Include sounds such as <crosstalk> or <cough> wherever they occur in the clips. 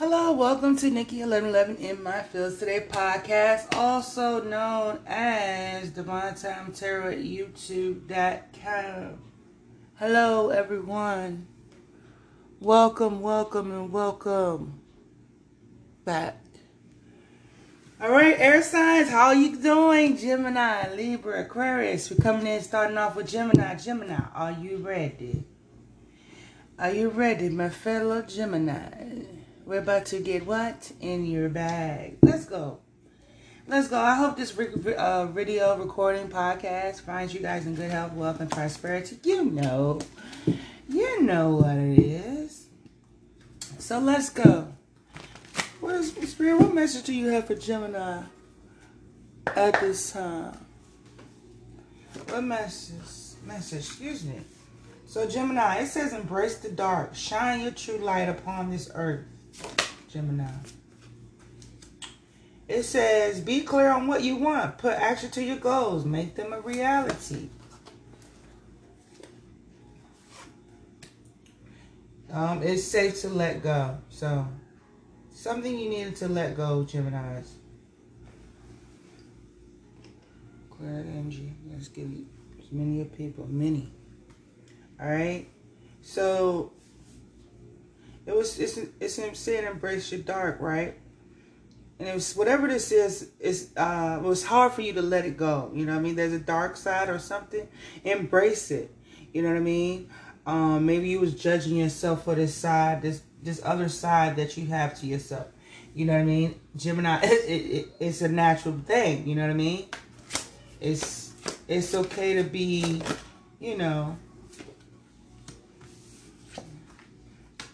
Hello, welcome to Nikki Eleven Eleven in My Fields Today podcast, also known as Divine Time Tarot YouTube.com. Hello, everyone. Welcome, welcome, and welcome back. All right, air signs, how you doing? Gemini, Libra, Aquarius. We're coming in, starting off with Gemini. Gemini, are you ready? Are you ready, my fellow Gemini? We're about to get what in your bag. Let's go. Let's go. I hope this uh, video recording podcast finds you guys in good health, wealth, and prosperity. You know, you know what it is. So let's go. What is Spirit? What message do you have for Gemini at this time? What message? Message. Excuse me. So Gemini, it says, "Embrace the dark. Shine your true light upon this earth." Gemini. It says, be clear on what you want. Put action to your goals. Make them a reality. Um, it's safe to let go. So, something you needed to let go, Geminis. Clear energy. Let's give you many people. Many. All right. So, it was it's it's him saying embrace your dark, right? And it was whatever this is, is uh it was hard for you to let it go. You know what I mean? There's a dark side or something. Embrace it. You know what I mean? Um, maybe you was judging yourself for this side, this this other side that you have to yourself. You know what I mean? Gemini, <laughs> it, it, it's a natural thing. You know what I mean? It's it's okay to be, you know,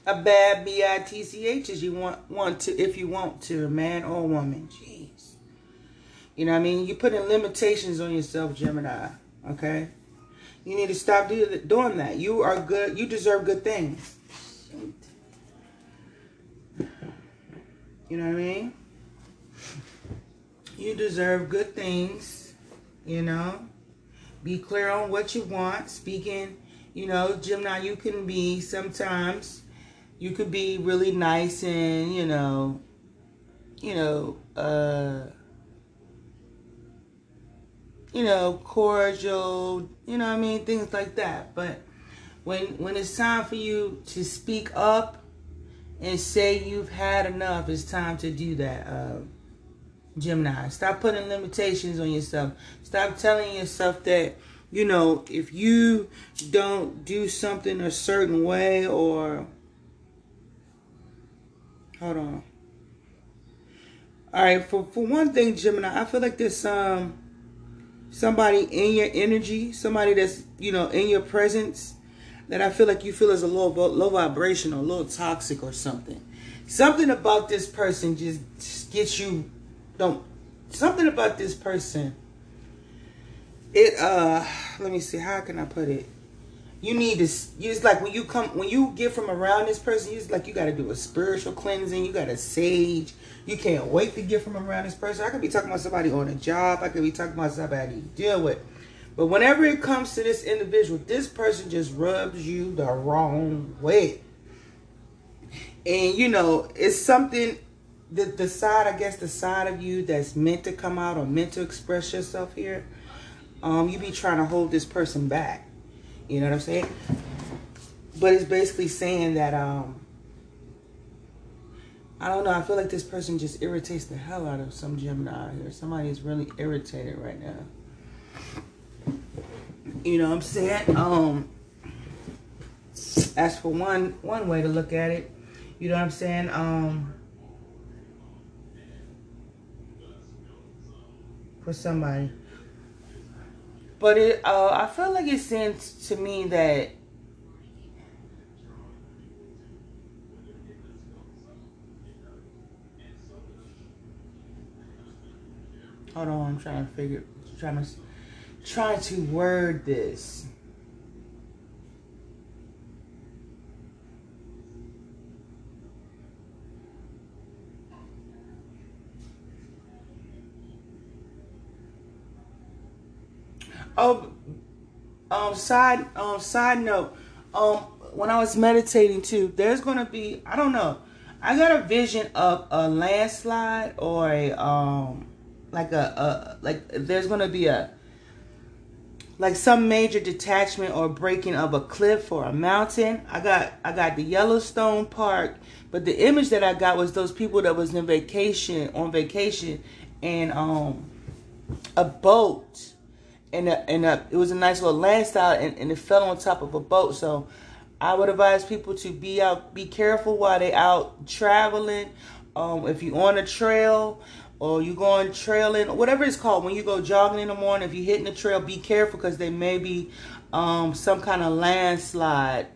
a bad B-I-T-C-H as you want want to if you want to, man or woman. Jeez. You know what I mean? You're putting limitations on yourself, Gemini. Okay? You need to stop do, doing that. You are good. You deserve good things. You know what I mean? You deserve good things. You know? Be clear on what you want. Speaking, you know, Gemini, you can be sometimes you could be really nice and you know you know uh you know cordial you know i mean? Things like that. But when when it's time for you to speak up and say you've had enough it's time to do that uh, gemini. Stop putting limitations on yourself. Stop telling yourself that you know if you don't do something a certain way or Hold on. All right, for for one thing, Gemini, I feel like there's some somebody in your energy, somebody that's you know in your presence that I feel like you feel is a low low vibration or a little toxic or something. Something about this person just, just gets you don't something about this person. It uh let me see how can I put it you need to it's like when you come when you get from around this person it's like you got to do a spiritual cleansing you got to sage you can't wait to get from around this person. I could be talking about somebody on a job i could be talking about somebody to deal with. But whenever it comes to this individual this person just rubs you the wrong way. And you know it's something the, the side i guess the side of you that's meant to come out or meant to express yourself here um you be trying to hold this person back you know what I'm saying? But it's basically saying that um I don't know, I feel like this person just irritates the hell out of some Gemini here. Somebody is really irritated right now. You know what I'm saying? Um as for one one way to look at it, you know what I'm saying? Um for somebody. But it, uh, I feel like it seems to me that Hold on, I'm trying to figure, trying to, trying to word this. Oh, um, side um side note, um, when I was meditating too, there's gonna be I don't know. I got a vision of a landslide or a um like a, a like there's gonna be a like some major detachment or breaking of a cliff or a mountain. I got I got the Yellowstone Park, but the image that I got was those people that was in vacation on vacation and um a boat and a, and a, it was a nice little landslide and, and it fell on top of a boat. So I would advise people to be out, be careful while they out traveling. Um, if you're on a trail or you're going trailing, whatever it's called, when you go jogging in the morning, if you're hitting the trail, be careful because there may be um, some kind of landslide.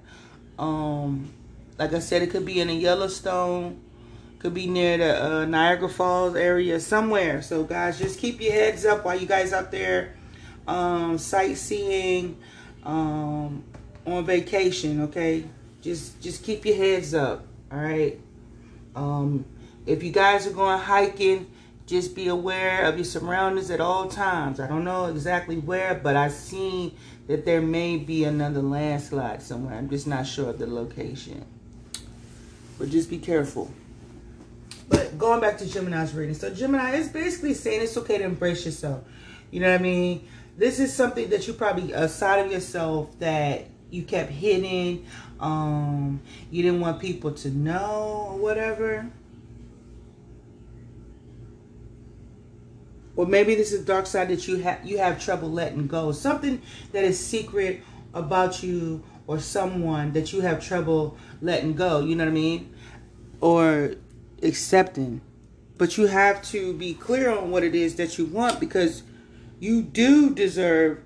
Um, like I said, it could be in the Yellowstone, could be near the uh, Niagara Falls area, somewhere. So guys, just keep your heads up while you guys out there um, sightseeing, um, on vacation, okay? Just just keep your heads up, all right? Um, if you guys are going hiking, just be aware of your surroundings at all times. I don't know exactly where, but I seen that there may be another landslide somewhere. I'm just not sure of the location. But just be careful. But going back to Gemini's reading. So Gemini is basically saying it's okay to embrace yourself. You know what I mean? This is something that you probably a side of yourself that you kept hidden. Um, you didn't want people to know or whatever. Or maybe this is dark side that you have you have trouble letting go. Something that is secret about you or someone that you have trouble letting go. You know what I mean? Or accepting. But you have to be clear on what it is that you want because you do deserve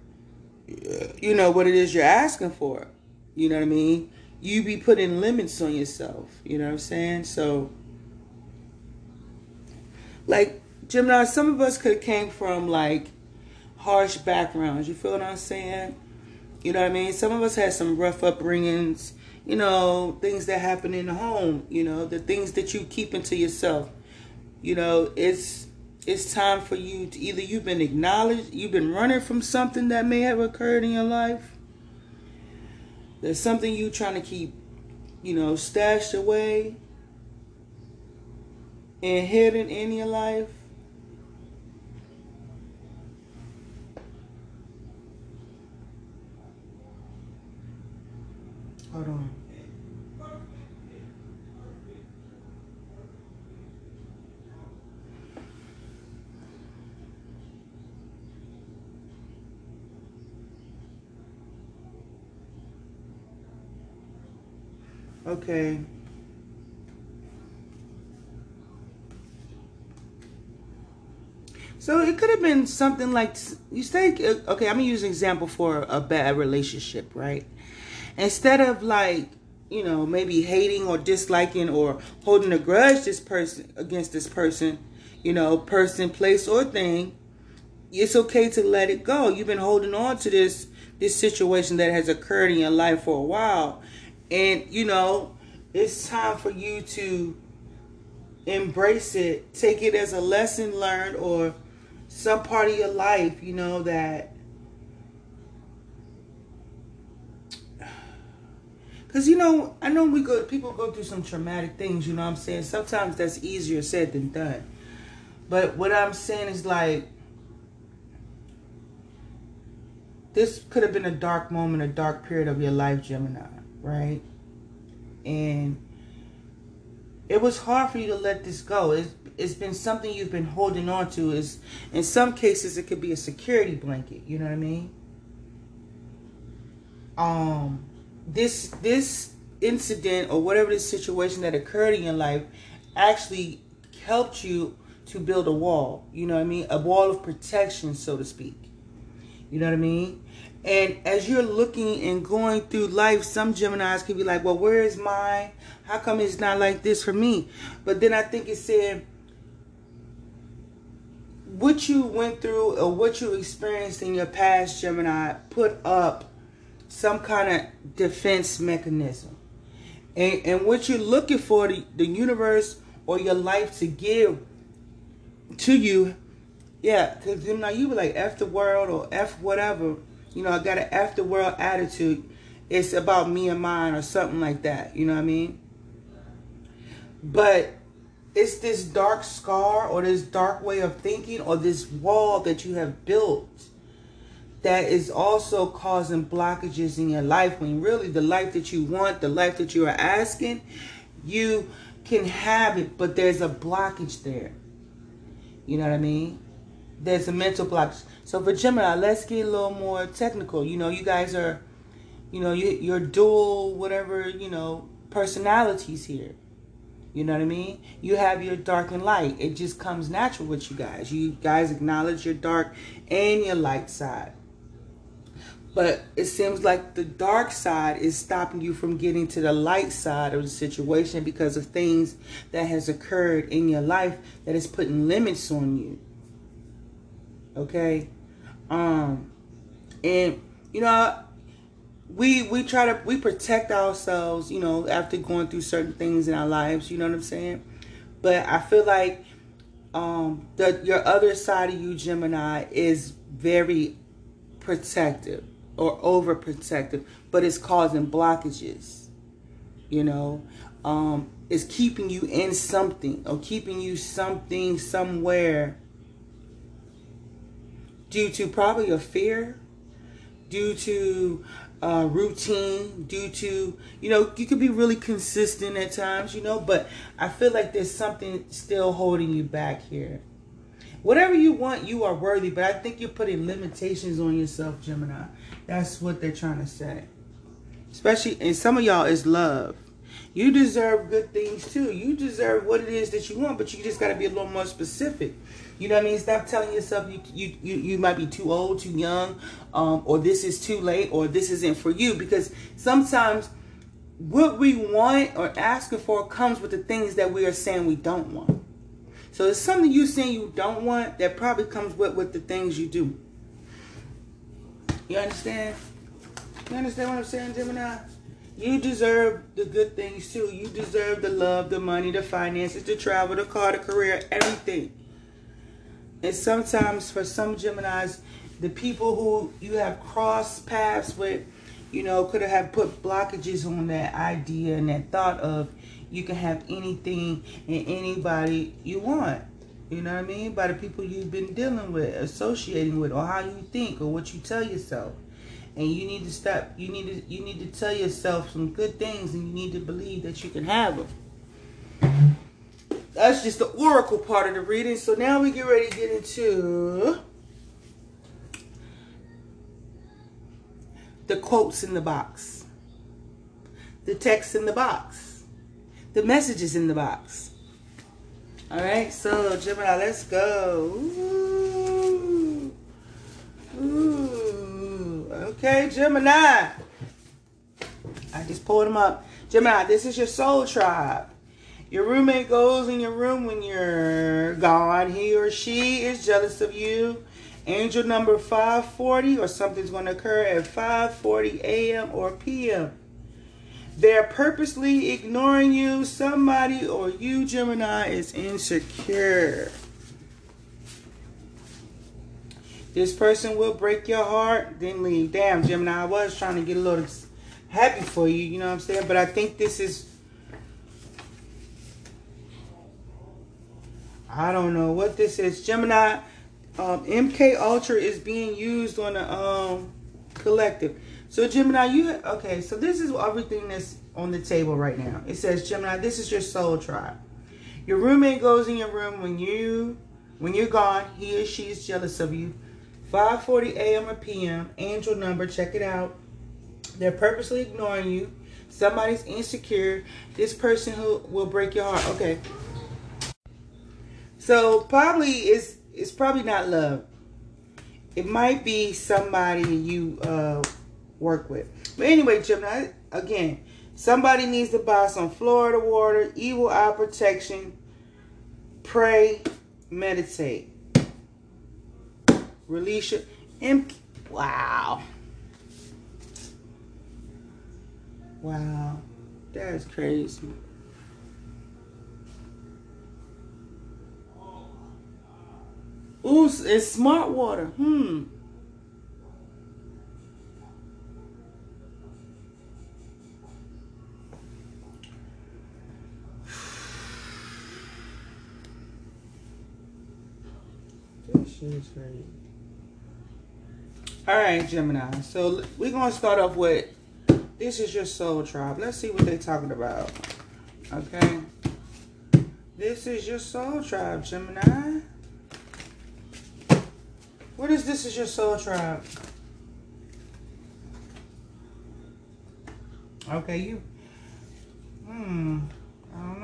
you know what it is you're asking for. You know what I mean? You be putting limits on yourself. You know what I'm saying? So, like Gemini, some of us could have came from like harsh backgrounds. You feel what I'm saying? You know what I mean? Some of us had some rough upbringings. You know, things that happen in the home. You know, the things that you keep into yourself. You know, it's it's time for you to either you've been acknowledged, you've been running from something that may have occurred in your life. There's something you're trying to keep, you know, stashed away and hidden in your life. Hold on. Okay. So it could have been something like you say. Uh, okay, I'm gonna use an example for a bad relationship, right? Instead of like you know maybe hating or disliking or holding a grudge this person against this person, you know, person, place, or thing, it's okay to let it go. You've been holding on to this this situation that has occurred in your life for a while, and you know, it's time for you to embrace it, take it as a lesson learned or some part of your life, you know, that <sighs> Cause you know, I know we go people go through some traumatic things, you know what I'm saying? Sometimes that's easier said than done. But what I'm saying is like this could have been a dark moment, a dark period of your life, Gemini right? And it was hard for you to let this go. It's, it's been something you've been holding on to. Is in some cases it could be a security blanket. You know what I mean? Um, this this incident or whatever this situation that occurred in your life actually helped you to build a wall. You know what I mean? A wall of protection, so to speak. You know what I mean? And as you're looking and going through life, some Geminis can be like, well, where is mine? How come it's not like this for me? But then I think it said, what you went through or what you experienced in your past, Gemini, put up some kind of defense mechanism. And, and what you're looking for, the, the universe or your life to give to you, yeah, because Gemini, you be like, F the world or F whatever you know, I got an afterworld attitude. It's about me and mine or something like that. You know what I mean? But it's this dark scar or this dark way of thinking or this wall that you have built that is also causing blockages in your life when really the life that you want, the life that you are asking, you can have it, but there's a blockage there. You know what I mean? There's a mental blockage. So for Gemini, let's get a little more technical. You know, you guys are, you know, you, you're dual, whatever, you know, personalities here. You know what I mean? You have your dark and light. It just comes natural with you guys. You guys acknowledge your dark and your light side. But it seems like the dark side is stopping you from getting to the light side of the situation because of things that has occurred in your life that is putting limits on you. Okay? Um and you know we we try to we protect ourselves, you know, after going through certain things in our lives, you know what I'm saying? But I feel like um the your other side of you Gemini is very protective or overprotective, but it's causing blockages. You know, um it's keeping you in something or keeping you something somewhere due to probably a fear, due to uh, routine due to, you know, you could be really consistent at times, you know, but I feel like there's something still holding you back here. Whatever you want, you are worthy, but I think you're putting limitations on yourself, Gemini. That's what they're trying to say. Especially, and some of y'all is love. You deserve good things too. You deserve what it is that you want, but you just got to be a little more specific. You know what I mean? Stop telling yourself you you you, you might be too old, too young, um, or this is too late, or this isn't for you. Because sometimes what we want or asking for comes with the things that we are saying we don't want. So it's something you saying you don't want that probably comes with with the things you do. You understand? You understand what I'm saying, Gemini? You deserve the good things too. You deserve the love, the money, the finances, the travel, the car, the career, everything. And sometimes for some Geminis, the people who you have crossed paths with, you know, could have put blockages on that idea and that thought of you can have anything and anybody you want. You know what I mean? By the people you've been dealing with, associating with, or how you think, or what you tell yourself. And you need to stop. You need to. You need to tell yourself some good things, and you need to believe that you can have them. That's just the oracle part of the reading. So now we get ready to get into the quotes in the box, the text in the box, the messages in the box. All right, so Gemini, let's go. Ooh. Ooh. Okay, Gemini. I just pulled them up. Gemini, this is your soul tribe. Your roommate goes in your room when you're gone. He or she is jealous of you. Angel number 540 or something's going to occur at 5:40 a.m. or p.m. They're purposely ignoring you. Somebody or you, Gemini, is insecure. This person will break your heart, then leave. Damn, Gemini, I was trying to get a little happy for you, you know what I'm saying? But I think this is. I don't know what this is. Gemini, um, MK Ultra is being used on a um, collective. So Gemini, you okay? So this is everything that's on the table right now. It says Gemini, this is your soul tribe. Your roommate goes in your room when you when you're gone. He or she is jealous of you. 5:40 a.m. or p.m. Angel number. Check it out. They're purposely ignoring you. Somebody's insecure. This person who will break your heart. Okay. So probably it's it's probably not love. It might be somebody you uh work with. But anyway, Gemini, again, somebody needs to buy some Florida water, evil eye protection, pray, meditate. Release your empty. Wow. Wow. That's crazy. Ooh, it's smart water. Hmm. This shit is crazy. All right, Gemini. So we're gonna start off with this is your soul tribe. Let's see what they're talking about. Okay. This is your soul tribe, Gemini. What is this is your soul tribe? Okay, you. Hmm.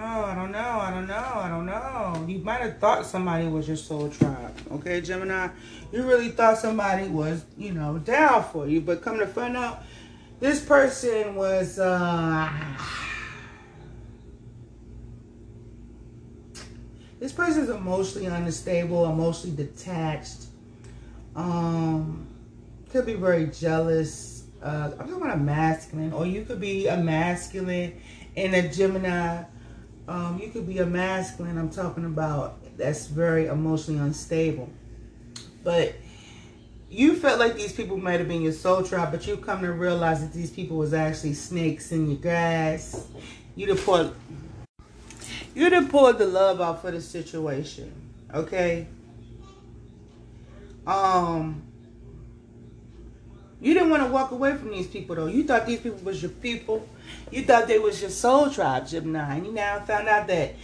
I don't know. I don't know. I don't know. I don't know. You might have thought somebody was your soul tribe. Okay, Gemini. You really thought somebody was, you know, down for you. But come to find out, this person was, uh, this person is emotionally unstable, emotionally detached. Um, could be very jealous. Uh, I'm talking about a masculine, or you could be a masculine in a Gemini. Um, you could be a masculine. I'm talking about that's very emotionally unstable. But you felt like these people might have been your soul tribe, but you come to realize that these people was actually snakes in your grass. You'd have poured, you'd have poured the love out for the situation. Okay. Um, you didn't want to walk away from these people though. You thought these people was your people. You thought they was your soul tribe, Gemini. You now found out that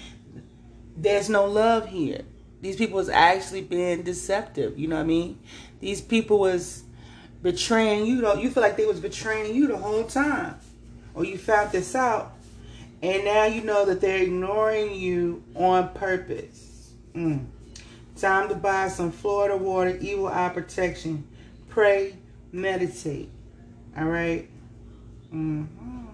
there's no love here. These people was actually being deceptive. You know what I mean? These people was betraying you. You feel like they was betraying you the whole time. Or you found this out. And now you know that they're ignoring you on purpose. Mm. Time to buy some Florida water, evil eye protection. Pray, meditate. All right? mm-hmm.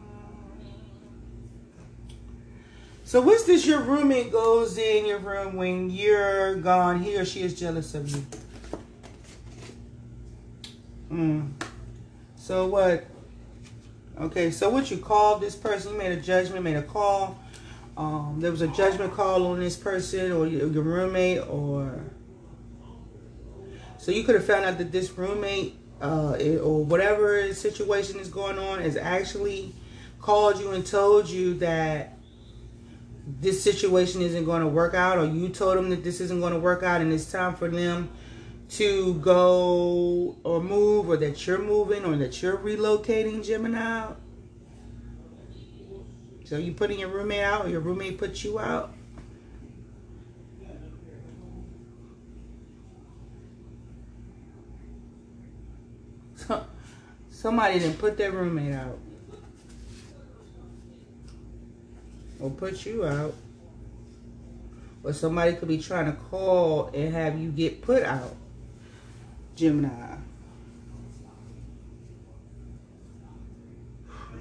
So what's this your roommate goes in your room when you're gone, he or she is jealous of you? Mm. So what? Okay, so what you called this person, you made a judgment, made a call. Um, there was a judgment call on this person or your, roommate or... So you could have found out that this roommate uh, or whatever situation is going on is actually called you and told you that this situation isn't going to work out or you told them that this isn't going to work out and it's time for them to go or move or that you're moving or that you're relocating Gemini. So you putting your roommate out or your roommate put you out? So, <laughs> somebody didn't put their roommate out. Or put you out. Or somebody could be trying to call and have you get put out. Gemini.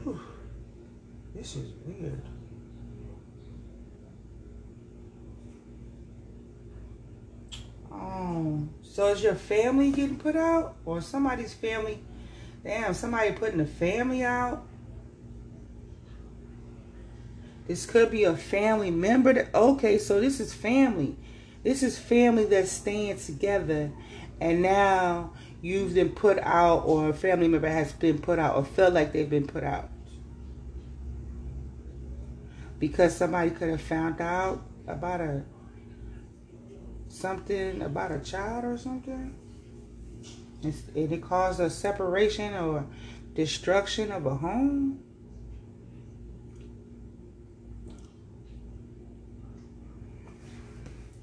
Whew. This is weird. Oh, so is your family getting put out? Or somebody's family? Damn, somebody putting the family out? This could be a family member. That, okay, so this is family. This is family that's staying together. And now you've been put out or a family member has been put out or felt like they've been put out. Because somebody could have found out about a something about a child or something. and it caused a separation or destruction of a home.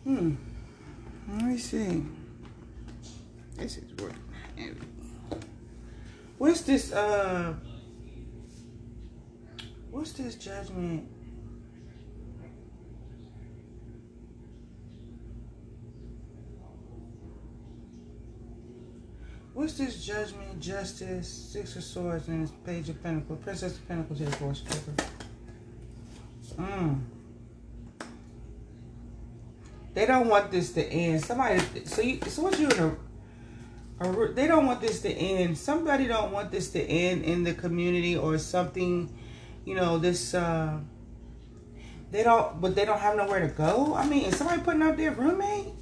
Hmm. Let me see. This is what. What's this? Uh. What's this judgment? What's this judgment, justice, six of swords, and page of pentacles, princess of pentacles, here, force Mmm. They don't want this to end. Somebody, so you, so what you in a, a, they don't want this to end. Somebody don't want this to end in the community or something, you know, this, uh, they don't, but they don't have nowhere to go. I mean, is somebody putting out their roommate?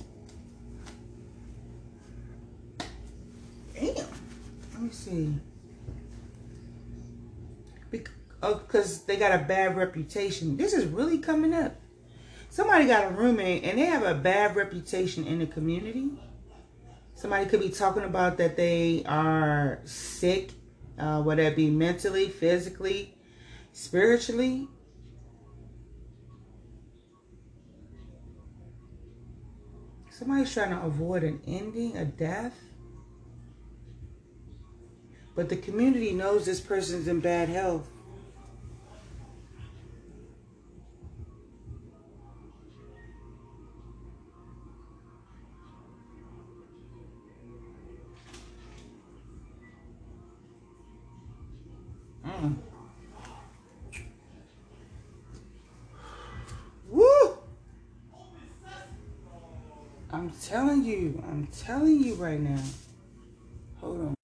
Damn. Let me see. Because oh, they got a bad reputation. This is really coming up somebody got a roommate and they have a bad reputation in the community. Somebody could be talking about that they are sick, uh, whether it be mentally, physically, spiritually. Somebody's trying to avoid an ending, a death. But the community knows this person's in bad health. Telling you. I'm telling you right now. Hold on.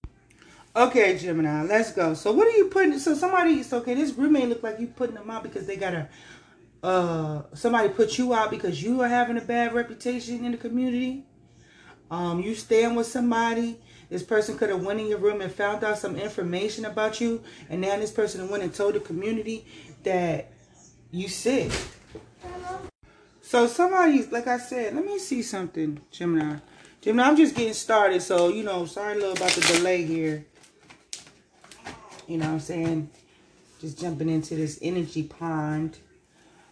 Okay, Gemini, let's go. So what are you putting? So somebody, so okay, this roommate look like you putting them out because they got a, uh, somebody put you out because you are having a bad reputation in the community. Um, you staying with somebody. This person could have went in your room and found out some information about you, and now this person went and told the community that you sick. So somebody, like I said, let me see something, Gemini. Gemini, I'm just getting started, so, you know, sorry a little about the delay here. You know what I'm saying? Just jumping into this energy pond.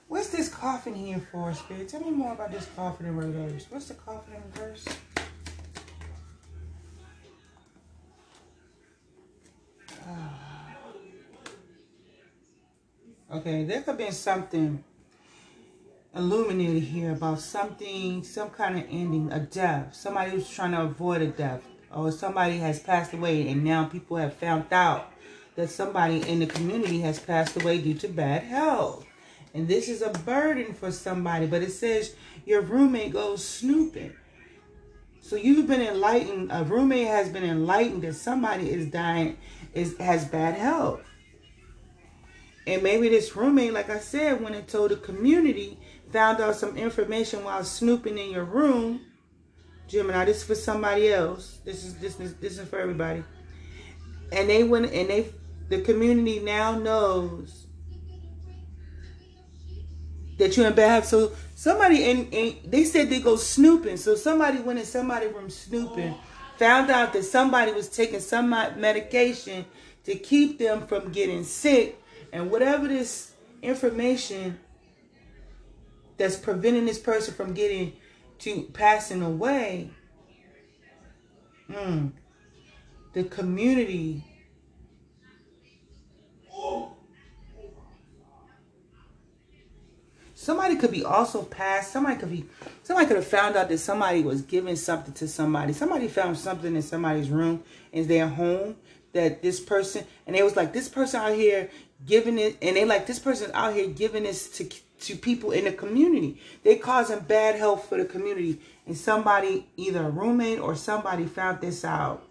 What's this coffin here for, Spirit? Tell me more about this coffin in reverse. What's the coffin in reverse? <sighs> Okay, there could been something illuminated here about something, some kind of ending, a death. Somebody who's trying to avoid a death. Or somebody has passed away and now people have found out that somebody in the community has passed away due to bad health. And this is a burden for somebody. But it says your roommate goes snooping. So you've been enlightened. A roommate has been enlightened that somebody is dying, is has bad health. And maybe this roommate, like I said, when it told the community found out some information while snooping in your room, Gemini, this is for somebody else. This is this is this is for everybody. And they went and they the community now knows that you're in bad health. So somebody and, and they said they go snooping. So somebody went in somebody room snooping, found out that somebody was taking some medication to keep them from getting sick, and whatever this information that's preventing this person from getting to passing away, mm, the community Somebody could be also passed. Somebody could be, somebody could have found out that somebody was giving something to somebody. Somebody found something in somebody's room in their home that this person, and they was like, this person out here giving it, and they like, this person out here giving this to to people in the community. They causing bad health for the community. And somebody, either a roommate or somebody found this out.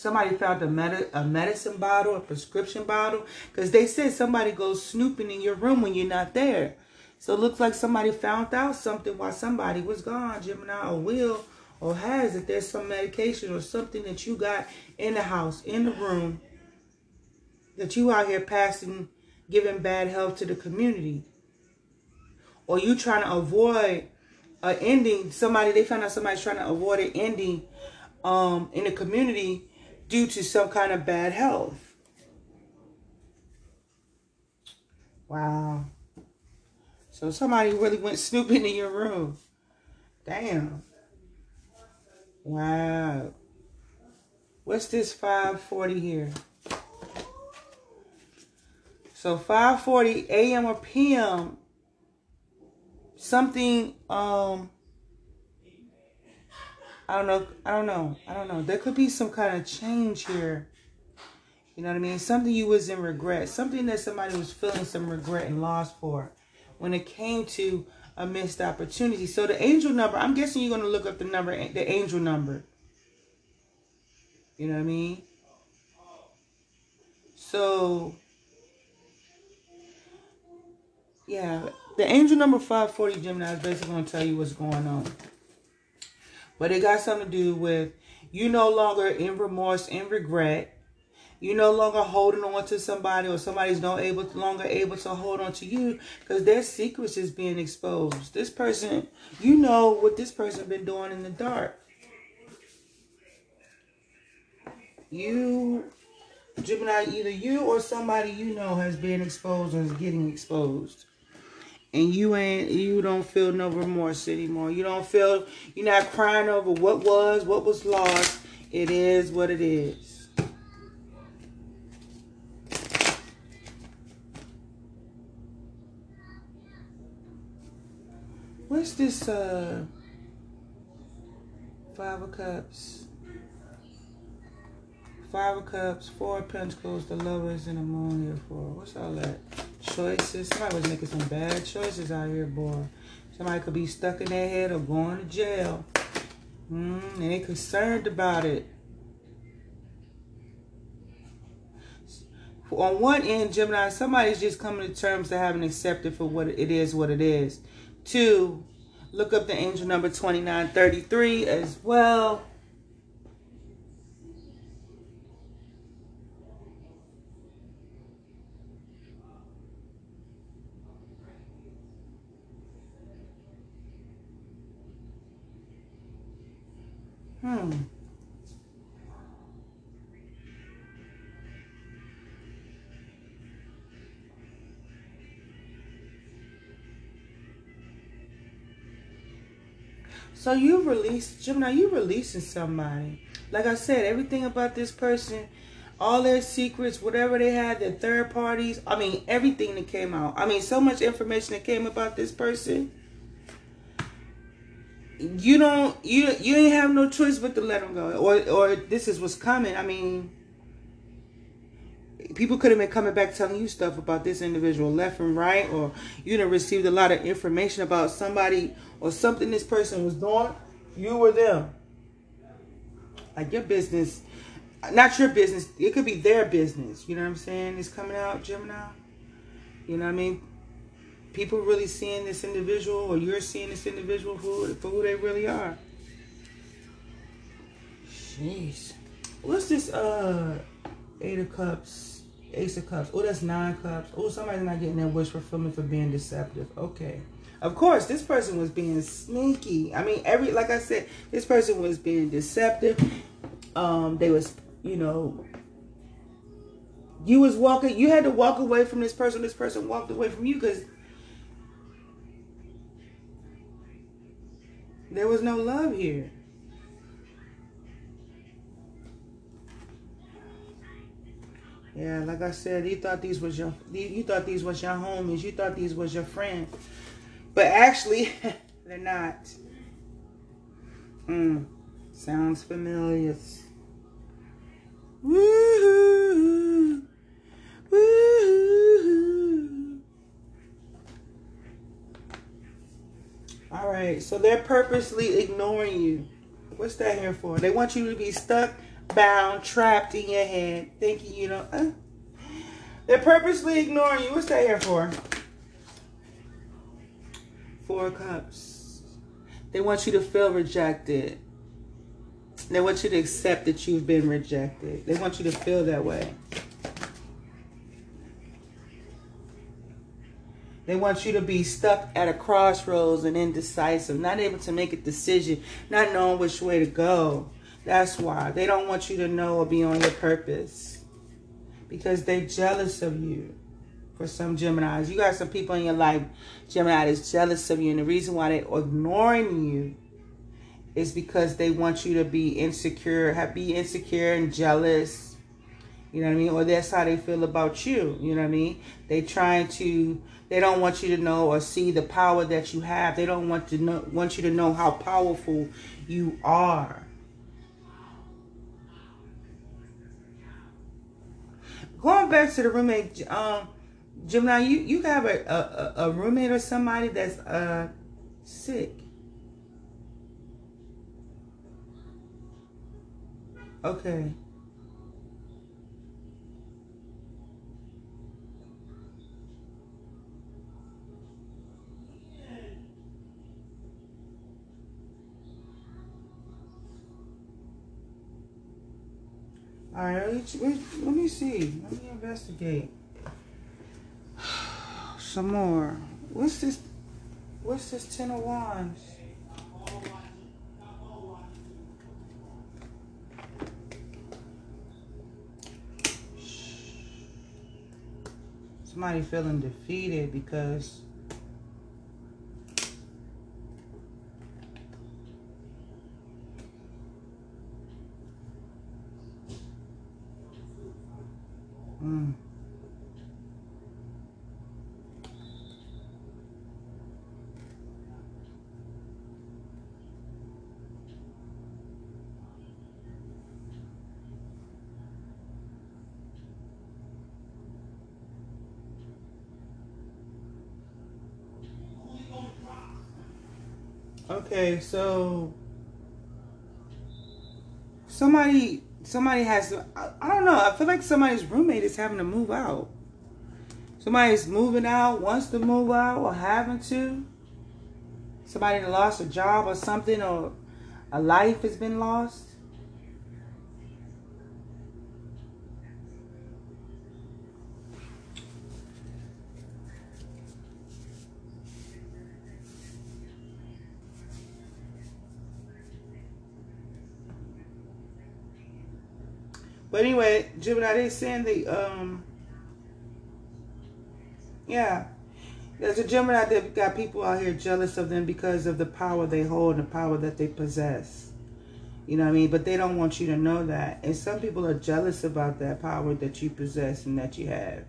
Somebody found a, med a medicine bottle, a prescription bottle. Because they said somebody goes snooping in your room when you're not there. So it looks like somebody found out something while somebody was gone. Gemini or will or has that there's some medication or something that you got in the house, in the room that you out here passing, giving bad health to the community. Or you trying to avoid an ending. Somebody, they found out somebody's trying to avoid an ending um, in the community due to some kind of bad health. Wow. So somebody really went snooping in your room. Damn. Wow. What's this 540 here? So 5:40 a.m. or p.m. Something um I don't know. I don't know. I don't know. There could be some kind of change here. You know what I mean? Something you was in regret. Something that somebody was feeling some regret and loss for when it came to a missed opportunity. So the angel number, I'm guessing you're going to look up the number, the angel number. You know what I mean? So Yeah, the angel number 540 Gemini is basically going to tell you what's going on. But it got something to do with you no longer in remorse and regret. you no longer holding on to somebody or somebody's no able longer able to hold on to you because their secrets is being exposed. This person, you know what this person been doing in the dark. You, Gemini, either you or somebody you know has been exposed or is getting exposed. And you ain't, you don't feel no remorse anymore. You don't feel, you're not crying over what was, what was lost. It is what it is. What's this, uh, Five of Cups? Five of Cups, Four of Pentacles, the lovers, and the moon here for. What's all that? Choices. Somebody was making some bad choices out here, boy. Somebody could be stuck in their head or going to jail. Mm, and they concerned about it. On one end, Gemini, somebody's just coming to terms to having accepted for what it is, what it is. Two, look up the angel number 2933 as well. So you release, Gemini, you releasing somebody. Like I said, everything about this person, all their secrets, whatever they had, their third parties, I mean, everything that came out. I mean, so much information that came about this person you don't you you ain't have no choice but to let them go or or this is what's coming i mean people could have been coming back telling you stuff about this individual left and right or you have received a lot of information about somebody or something this person was doing. You were them. Like your business not your business it could be their business. You know what i'm saying? It's coming out gemini. You know what i mean? People really seeing this individual or you're seeing this individual for who they really are. Jeez. What's this uh eight of cups, ace of cups? Oh, that's nine cups. Oh, somebody's not getting their wish fulfillment for being deceptive. Okay. Of course, this person was being sneaky. I mean, every like I said, this person was being deceptive. Um, they was, you know, you was walking, you had to walk away from this person. This person walked away from you because There was no love here. Yeah, like I said, you thought these was your you thought these was your homies, you thought these was your friends. But actually, <laughs> they're not. Hmm. Sounds familiar. Woo-hoo. Woo-hoo. All right, so they're purposely ignoring you. What's that here for? They want you to be stuck, bound, trapped in your head, thinking you know. Uh, they're purposely ignoring you. What's that here for? Four cups. They want you to feel rejected. They want you to accept that you've been rejected. They want you to feel that way. They want you to be stuck at a crossroads and indecisive, not able to make a decision, not knowing which way to go. That's why. They don't want you to know or be on your purpose. Because they're jealous of you. For some Geminis. You got some people in your life, Gemini, that's jealous of you. And the reason why they're ignoring you is because they want you to be insecure, have be insecure and jealous. You know what I mean? Or that's how they feel about you. You know what I mean? They trying to they don't want you to know or see the power that you have. They don't want to know want you to know how powerful you are. Going back to the roommate, um, Gemini, you you have a, a, a roommate or somebody that's uh sick. Okay. All right, let me see. Let me investigate. <sighs> Some more. What's this? What's this Ten of Wands? Somebody feeling defeated because Mm. Okay, so somebody somebody has to, I, I don't know. I feel like somebody's roommate is having to move out. Somebody's moving out, wants to move out, or having to. Somebody lost a job or something, or a life has been lost. But anyway, Gemini, they saying the um yeah. There's a Gemini that got people out here jealous of them because of the power they hold and the power that they possess. You know what I mean? But they don't want you to know that. And some people are jealous about that power that you possess and that you have.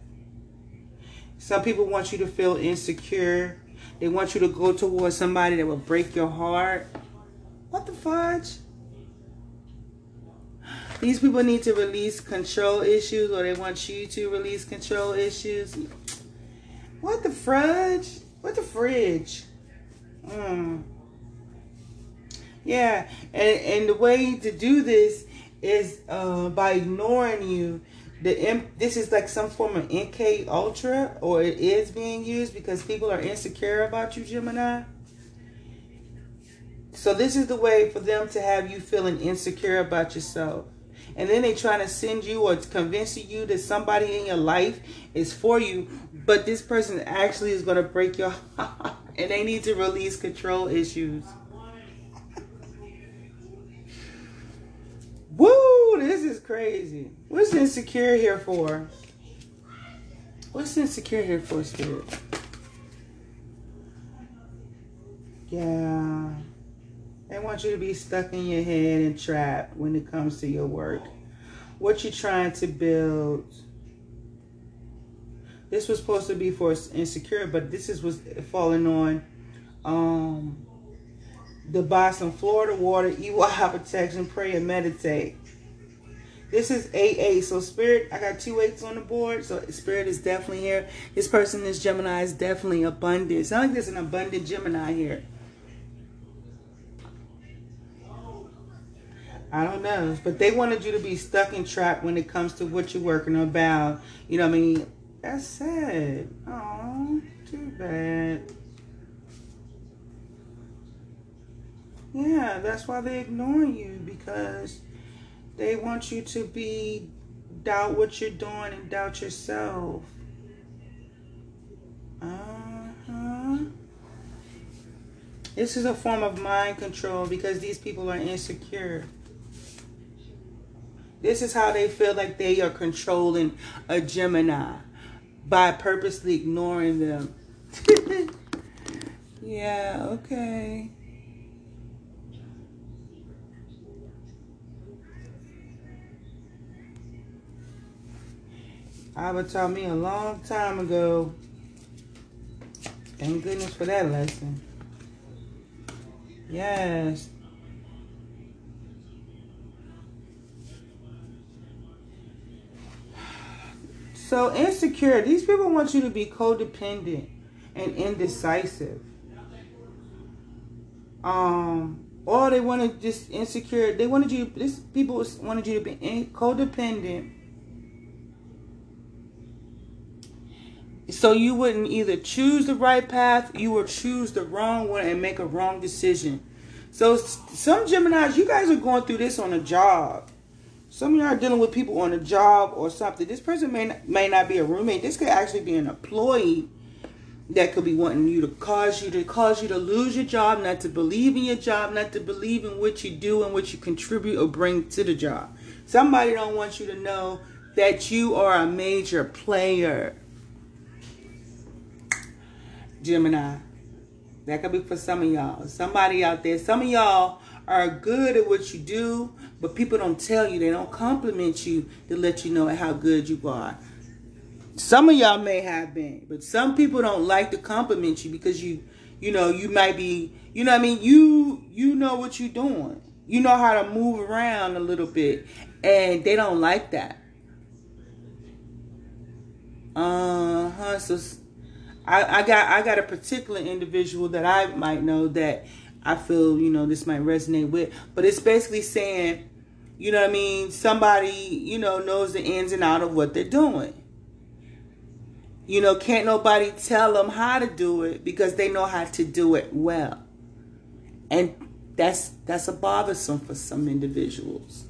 Some people want you to feel insecure. They want you to go towards somebody that will break your heart. What the fudge? These people need to release control issues or they want you to release control issues. What the fudge? What the fridge? Mm. Yeah, and, and the way to do this is uh, by ignoring you. The M, this is like some form of MK Ultra, or it is being used because people are insecure about you, Gemini. So this is the way for them to have you feeling insecure about yourself and then they trying to send you or convince you that somebody in your life is for you, but this person actually is going to break your <laughs> heart and they need to release control issues. <laughs> Woo, this is crazy. What's insecure here for? What's insecure here for, Spirit? Yeah. They want you to be stuck in your head and trapped when it comes to your work. What you're trying to build. This was supposed to be for insecure, but this is what's falling on um, the Boston, Florida water, <laughs> eye protection, pray and meditate. This is AA. So spirit, I got two eights on the board. So spirit is definitely here. This person, this Gemini, is definitely abundant. Sounds like there's an abundant Gemini here. I don't know. But they wanted you to be stuck and trapped when it comes to what you're working about. You know what I mean? That's sad. Oh, too bad. Yeah, that's why they ignore you because they want you to be doubt what you're doing and doubt yourself. Uh-huh. This is a form of mind control because these people are insecure. This is how they feel like they are controlling a Gemini by purposely ignoring them. <laughs> yeah, okay. Abba taught me a long time ago. Thank goodness for that lesson. Yes, So insecure, these people want you to be codependent and indecisive. Um, or they want to just insecure. They wanted you. This people wanted you to be in, codependent. So you wouldn't either choose the right path, you would choose the wrong one and make a wrong decision. So some Geminis, you guys are going through this on a job. Some of y'all are dealing with people on a job or something. This person may not, may not be a roommate. This could actually be an employee that could be wanting you to cause you to cause you to lose your job, not to believe in your job, not to believe in what you do and what you contribute or bring to the job. Somebody don't want you to know that you are a major player. Gemini. That could be for some of y'all. Somebody out there. Some of y'all are good at what you do, but people don't tell you. They don't compliment you to let you know how good you are. Some of y'all may have been, but some people don't like to compliment you because you, you know, you might be, you know, I mean, you, you know what you're doing. You know how to move around a little bit, and they don't like that. Uh huh. So, I, I got, I got a particular individual that I might know that I feel, you know, this might resonate with, but it's basically saying, you know what I mean? Somebody, you know, knows the ins and out of what they're doing. You know, can't nobody tell them how to do it because they know how to do it well. And that's that's a bothersome for some individuals.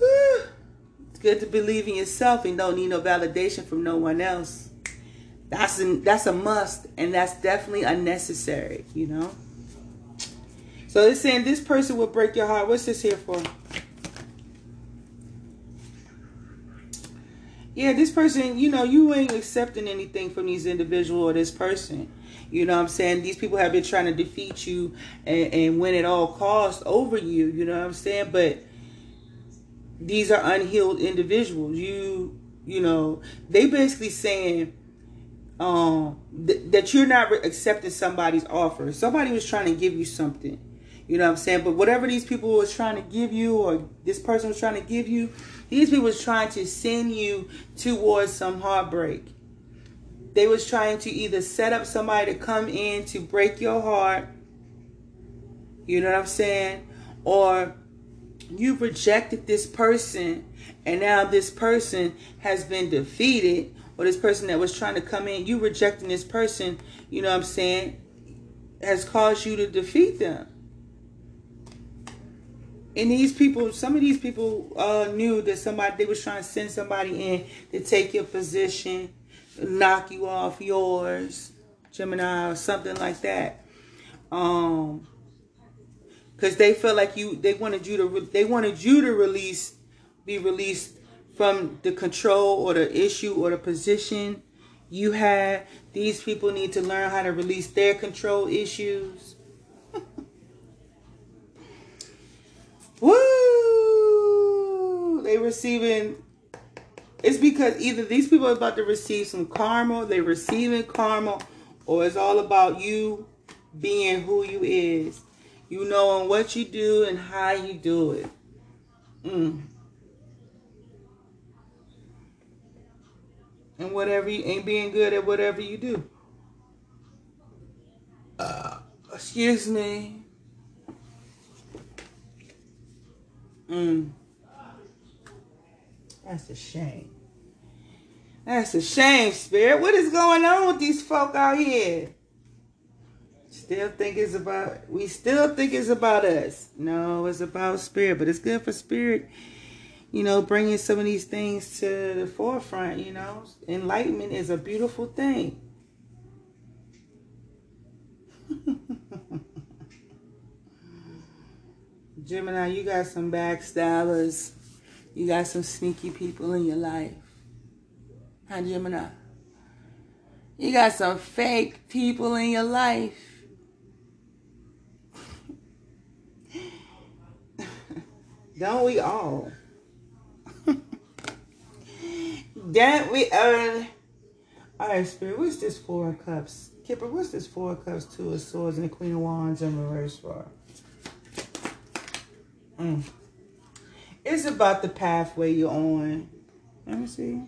it's good to believe in yourself and don't need no validation from no one else. That's that's a must and that's definitely unnecessary, you know? So it's saying this person will break your heart. What's this here for? yeah, this person, you know, you ain't accepting anything from these individual or this person. You know what I'm saying? These people have been trying to defeat you and, and win at all costs over you. You know what I'm saying? But these are unhealed individuals. You, you know, they basically saying um, th- that you're not re- accepting somebody's offer. Somebody was trying to give you something. You know what I'm saying? But whatever these people was trying to give you or this person was trying to give you, these people was trying to send you towards some heartbreak. They was trying to either set up somebody to come in to break your heart. You know what I'm saying? Or you rejected this person and now this person has been defeated or this person that was trying to come in, you rejecting this person, you know what I'm saying, has caused you to defeat them and these people, some of these people uh, knew that somebody they was trying to send somebody in to take your position, knock you off yours, Gemini or something like that. Um, because they felt like you, they wanted you to, they wanted you to release, be released from the control or the issue or the position you had. These people need to learn how to release their control issues <laughs> Woo! They receiving. It's because either these people are about to receive some karma, they're receiving karma, or it's all about you being who you is. You knowing what you do and how you do it. Mm. And whatever you ain't being good at whatever you do. Uh, excuse me. Mm. That's a shame. That's a shame, Spirit. What is going on with these folk out here? Still think it's about, we still think it's about us. No, it's about Spirit, but it's good for Spirit, you know, bringing some of these things to the forefront, you know. Enlightenment is a beautiful thing. <laughs> Gemini, you got some backstabbers. You got some sneaky people in your life. Huh, Gemini? You got some fake people in your life. <laughs> Don't we all? Don't we all? All right, Spirit, what's this Four of Cups? Kipper, what's this Four of Cups, Two of Swords, and the Queen of Wands in reverse for? Mm. It's about the pathway you're on. Let me see.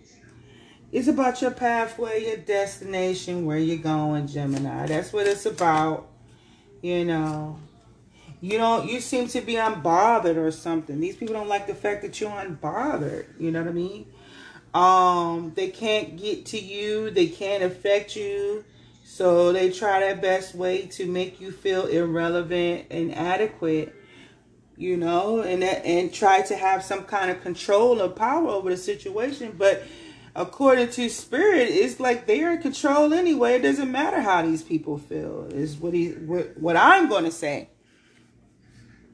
It's about your pathway, your destination, where you're going, Gemini. That's what it's about. You know. You don't you seem to be unbothered or something. These people don't like the fact that you're unbothered. You know what I mean? Um, they can't get to you, they can't affect you. So they try their best way to make you feel irrelevant and adequate you know, and and try to have some kind of control or power over the situation. But according to spirit, it's like they're in control anyway. It doesn't matter how these people feel. Is what he what, what I'm going to say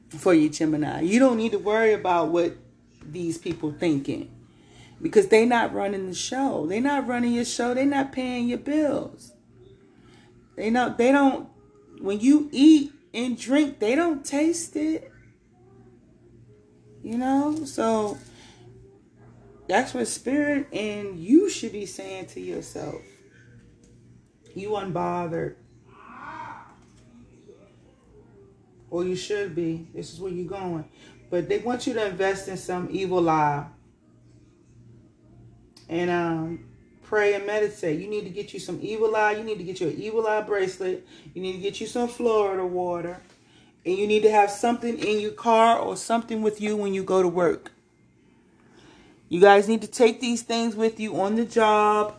for you, Gemini. You don't need to worry about what these people thinking because they not running the show. They not running your show. They not paying your bills. They not. They don't. When you eat and drink, they don't taste it. You know, so that's what spirit and you should be saying to yourself. You unbothered. Or you should be. This is where you're going. But they want you to invest in some evil eye. And um, pray and meditate. You need to get you some evil eye. You need to get you an evil eye bracelet. You need to get you some Florida water. And you need to have something in your car or something with you when you go to work. You guys need to take these things with you on the job.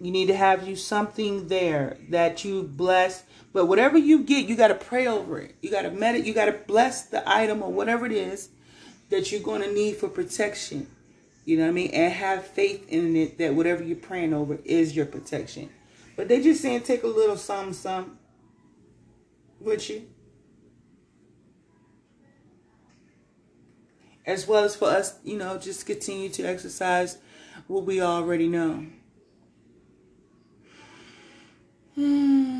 You need to have you something there that you bless. But whatever you get, you got to pray over it. You got to meditate. You got to bless the item or whatever it is that you're going to need for protection. You know what I mean? And have faith in it that whatever you're praying over is your protection. But they just saying take a little some some with you. as well as for us, you know, just continue to exercise what we already know. Hmm. <sighs>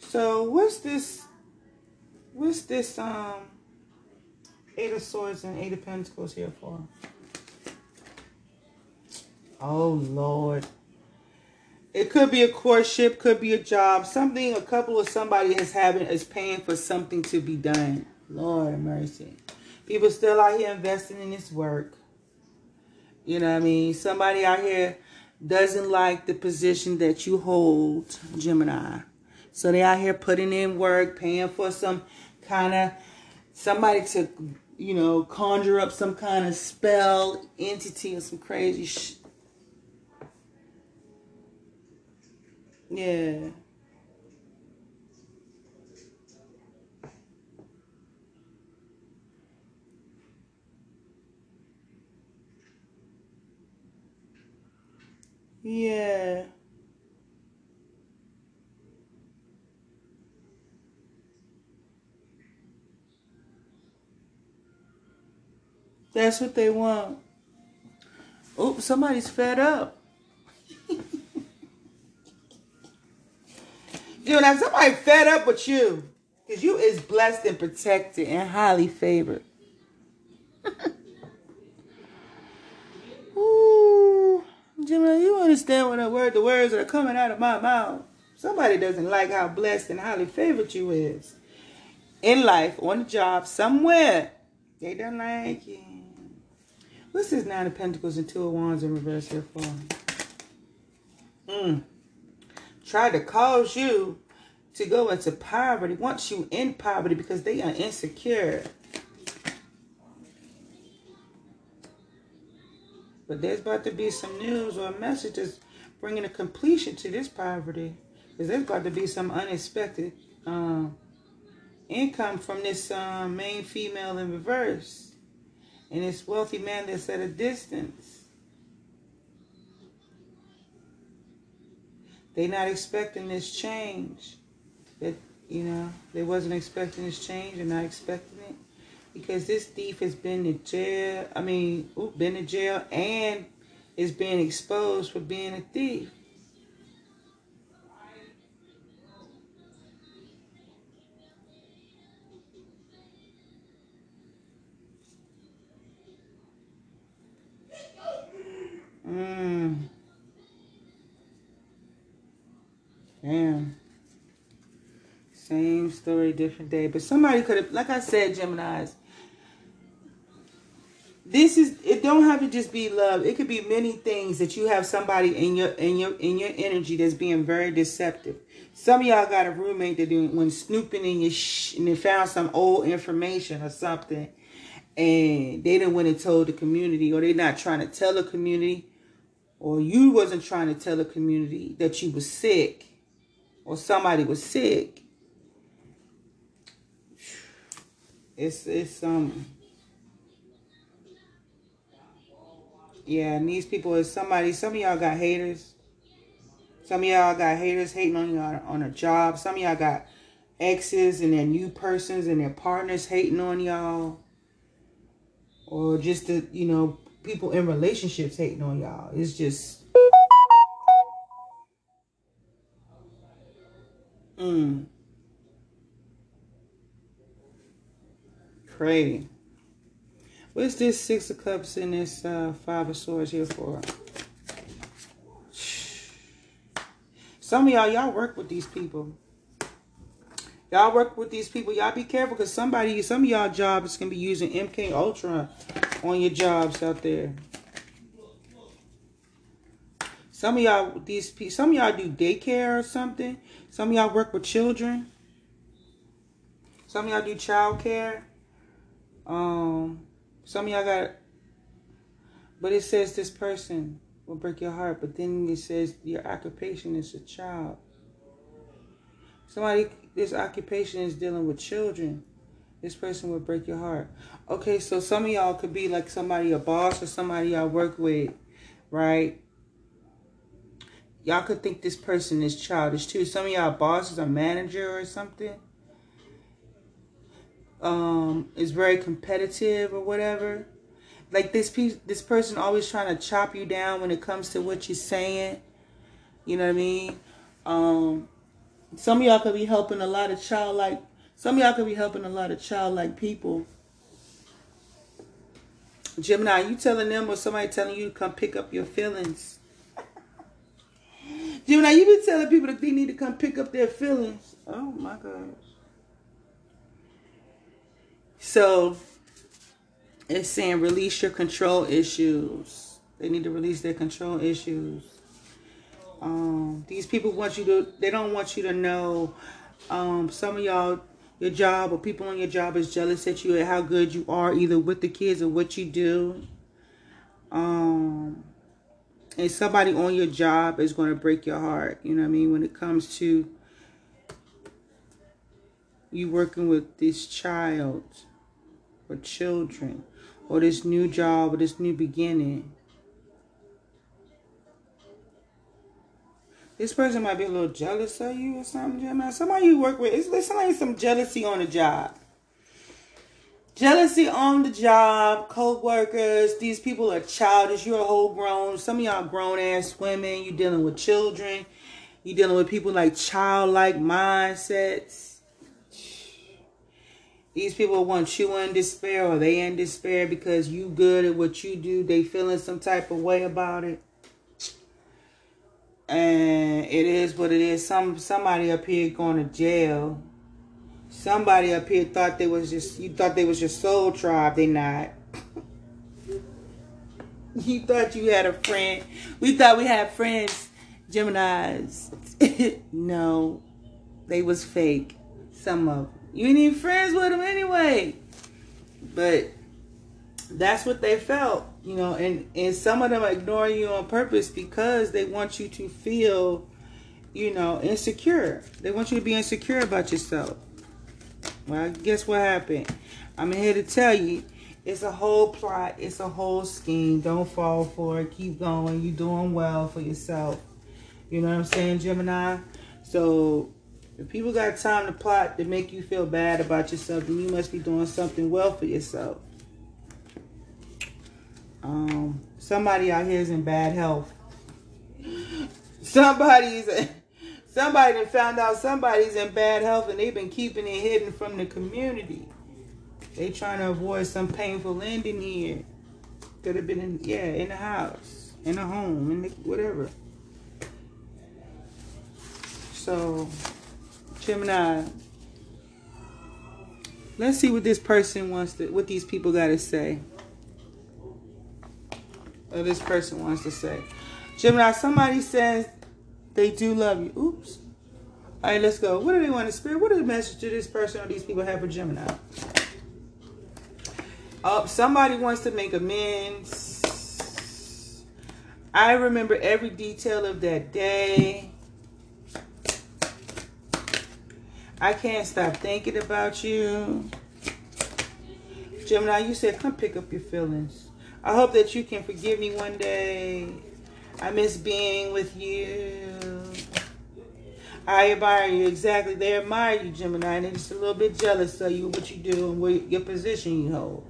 So what's this? What's this? Um, Eight of Swords and Eight of Pentacles here for? Oh Lord. It could be a courtship, could be a job, something a couple of somebody is having is paying for something to be done. Lord mercy. People still out here investing in this work. You know what I mean? Somebody out here doesn't like the position that you hold, Gemini. So they out here putting in work, paying for some kind of somebody to, you know, conjure up some kind of spell entity or some crazy sh- Yeah. Yeah. That's what they want. Oops, somebody's fed up. Dude, now somebody fed up with you. Because you is blessed and protected and highly favored. <laughs> Ooh, Gemini, you understand what I word the words that are coming out of my mouth. Somebody doesn't like how blessed and highly favored you is. In life, on the job, somewhere. They don't like you. What's this Nine of Pentacles and Two of Wands in reverse here for? Hmm. Try to cause you to go into poverty. Wants you in poverty because they are insecure. But there's about to be some news or a message that's bringing a completion to this poverty. Because there's about to be some unexpected um, income from this um, main female in reverse. And this wealthy man that's at a distance. They're not expecting this change. That, you know, they wasn't expecting this change. They're not expecting it because this thief has been in jail. I mean, ooh, been in jail and is being exposed for being a thief. Mmm. Damn. Same story, different day. But somebody could have, like I said, Gemini's, this is it don't have to just be love it could be many things that you have somebody in your in your in your energy that's being very deceptive some of y'all got a roommate that when snooping in your sh- and they found some old information or something and they didn't went and told the community or they're not trying to tell the community or you wasn't trying to tell the community that you was sick or somebody was sick. It's it's um yeah, and these people is somebody. Some of y'all got haters. Some of y'all got haters hating on y'all on a job. Some of y'all got exes and their new persons and their partners hating on y'all. Or just the, you know, people in relationships hating on y'all. It's just Mm. Crazy. What's this Six of Cups and this uh, Five of Swords here for? Some of y'all, y'all work with these people. Y'all work with these people. Y'all be careful because somebody, some of y'all jobs can be using MK Ultra on your jobs out there. Some of y'all, these some of y'all do daycare or something. Some of y'all work with children. Some of y'all do child care. Um, some of y'all got, but it says this person will break your heart, but then it says your occupation is a child. Somebody, this occupation is dealing with children. This person will break your heart. Okay, so some of y'all could be like somebody, a boss or somebody y'all work with, right? Y'all could think this person is childish too. Some of y'all bosses, a manager or something, um, is very competitive or whatever. Like this piece, this person always trying to chop you down when it comes to what you're saying. You know what I mean? Um, some of y'all could be helping a lot of childlike. Some of y'all could be helping a lot of childlike people. Gemini, you telling them or somebody telling you to come pick up your feelings? Gemini, you been telling people that they need to come pick up their feelings. Oh my gosh. So it's saying release your control issues. They need to release their control issues. Um, these people want you to, they don't want you to know. Um, some of y'all, your job or people on your job is jealous at you at how good you are, either with the kids or what you do. Um, and somebody on your job is going to break your heart. You know what I mean? When it comes to you working with this child or children or this new job or this new beginning. This person might be a little jealous of you or something, Somebody you work with, it's, it's like some jealousy on the job. Jealousy on the job, co-workers, these people are childish. You're a whole grown, some of y'all grown ass women, you dealing with children, you dealing with people like childlike mindsets. These people want you in despair or they in despair because you good at what you do. They feeling some type of way about it. And it is what it is. Some somebody up here going to jail Somebody up here thought they was just you thought they was your soul tribe. They not. <laughs> you thought you had a friend. We thought we had friends, Gemini's. <laughs> no, they was fake. Some of them. You ain't even friends with them anyway. But that's what they felt, you know, and, and some of them ignoring you on purpose because they want you to feel, you know, insecure. They want you to be insecure about yourself. Well, guess what happened? I'm here to tell you, it's a whole plot. It's a whole scheme. Don't fall for it. Keep going. You're doing well for yourself. You know what I'm saying, Gemini? So, if people got time to plot to make you feel bad about yourself, then you must be doing something well for yourself. Um, somebody out here is in bad health. Somebody's Somebody found out somebody's in bad health and they've been keeping it hidden from the community. They trying to avoid some painful ending here. Could have been in, yeah, in the house, in the home, in the, whatever. So, Gemini, let's see what this person wants to, what these people got to say. Or this person wants to say. Gemini, somebody says they do love you. Oops. All right, let's go. What do they want to spirit? What is the message to this person or these people have for Gemini? Oh, somebody wants to make amends. I remember every detail of that day. I can't stop thinking about you. Gemini, you said come pick up your feelings. I hope that you can forgive me one day. I miss being with you. I admire you. Exactly. They admire you, Gemini, they're just a little bit jealous of you, what you do, and what your position you hold.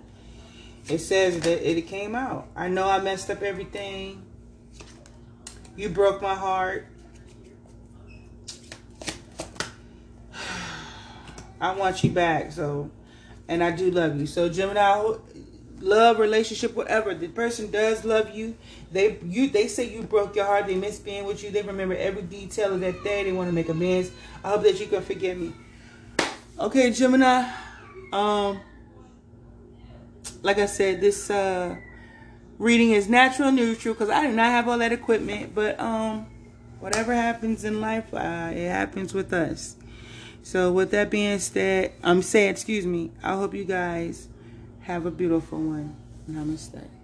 It says that it came out. I know I messed up everything. You broke my heart. <sighs> I want you back, so and I do love you. So Gemini, love, relationship, whatever. The person does love you. They you they say you broke your heart. They miss being with you. They remember every detail of that day. They want to make amends. I hope that you can forgive me. Okay, Gemini. Um, like I said, this uh reading is natural neutral because I do not have all that equipment. But um, whatever happens in life, uh, it happens with us. So with that being said, I'm saying, excuse me. I hope you guys have a beautiful one. Namaste.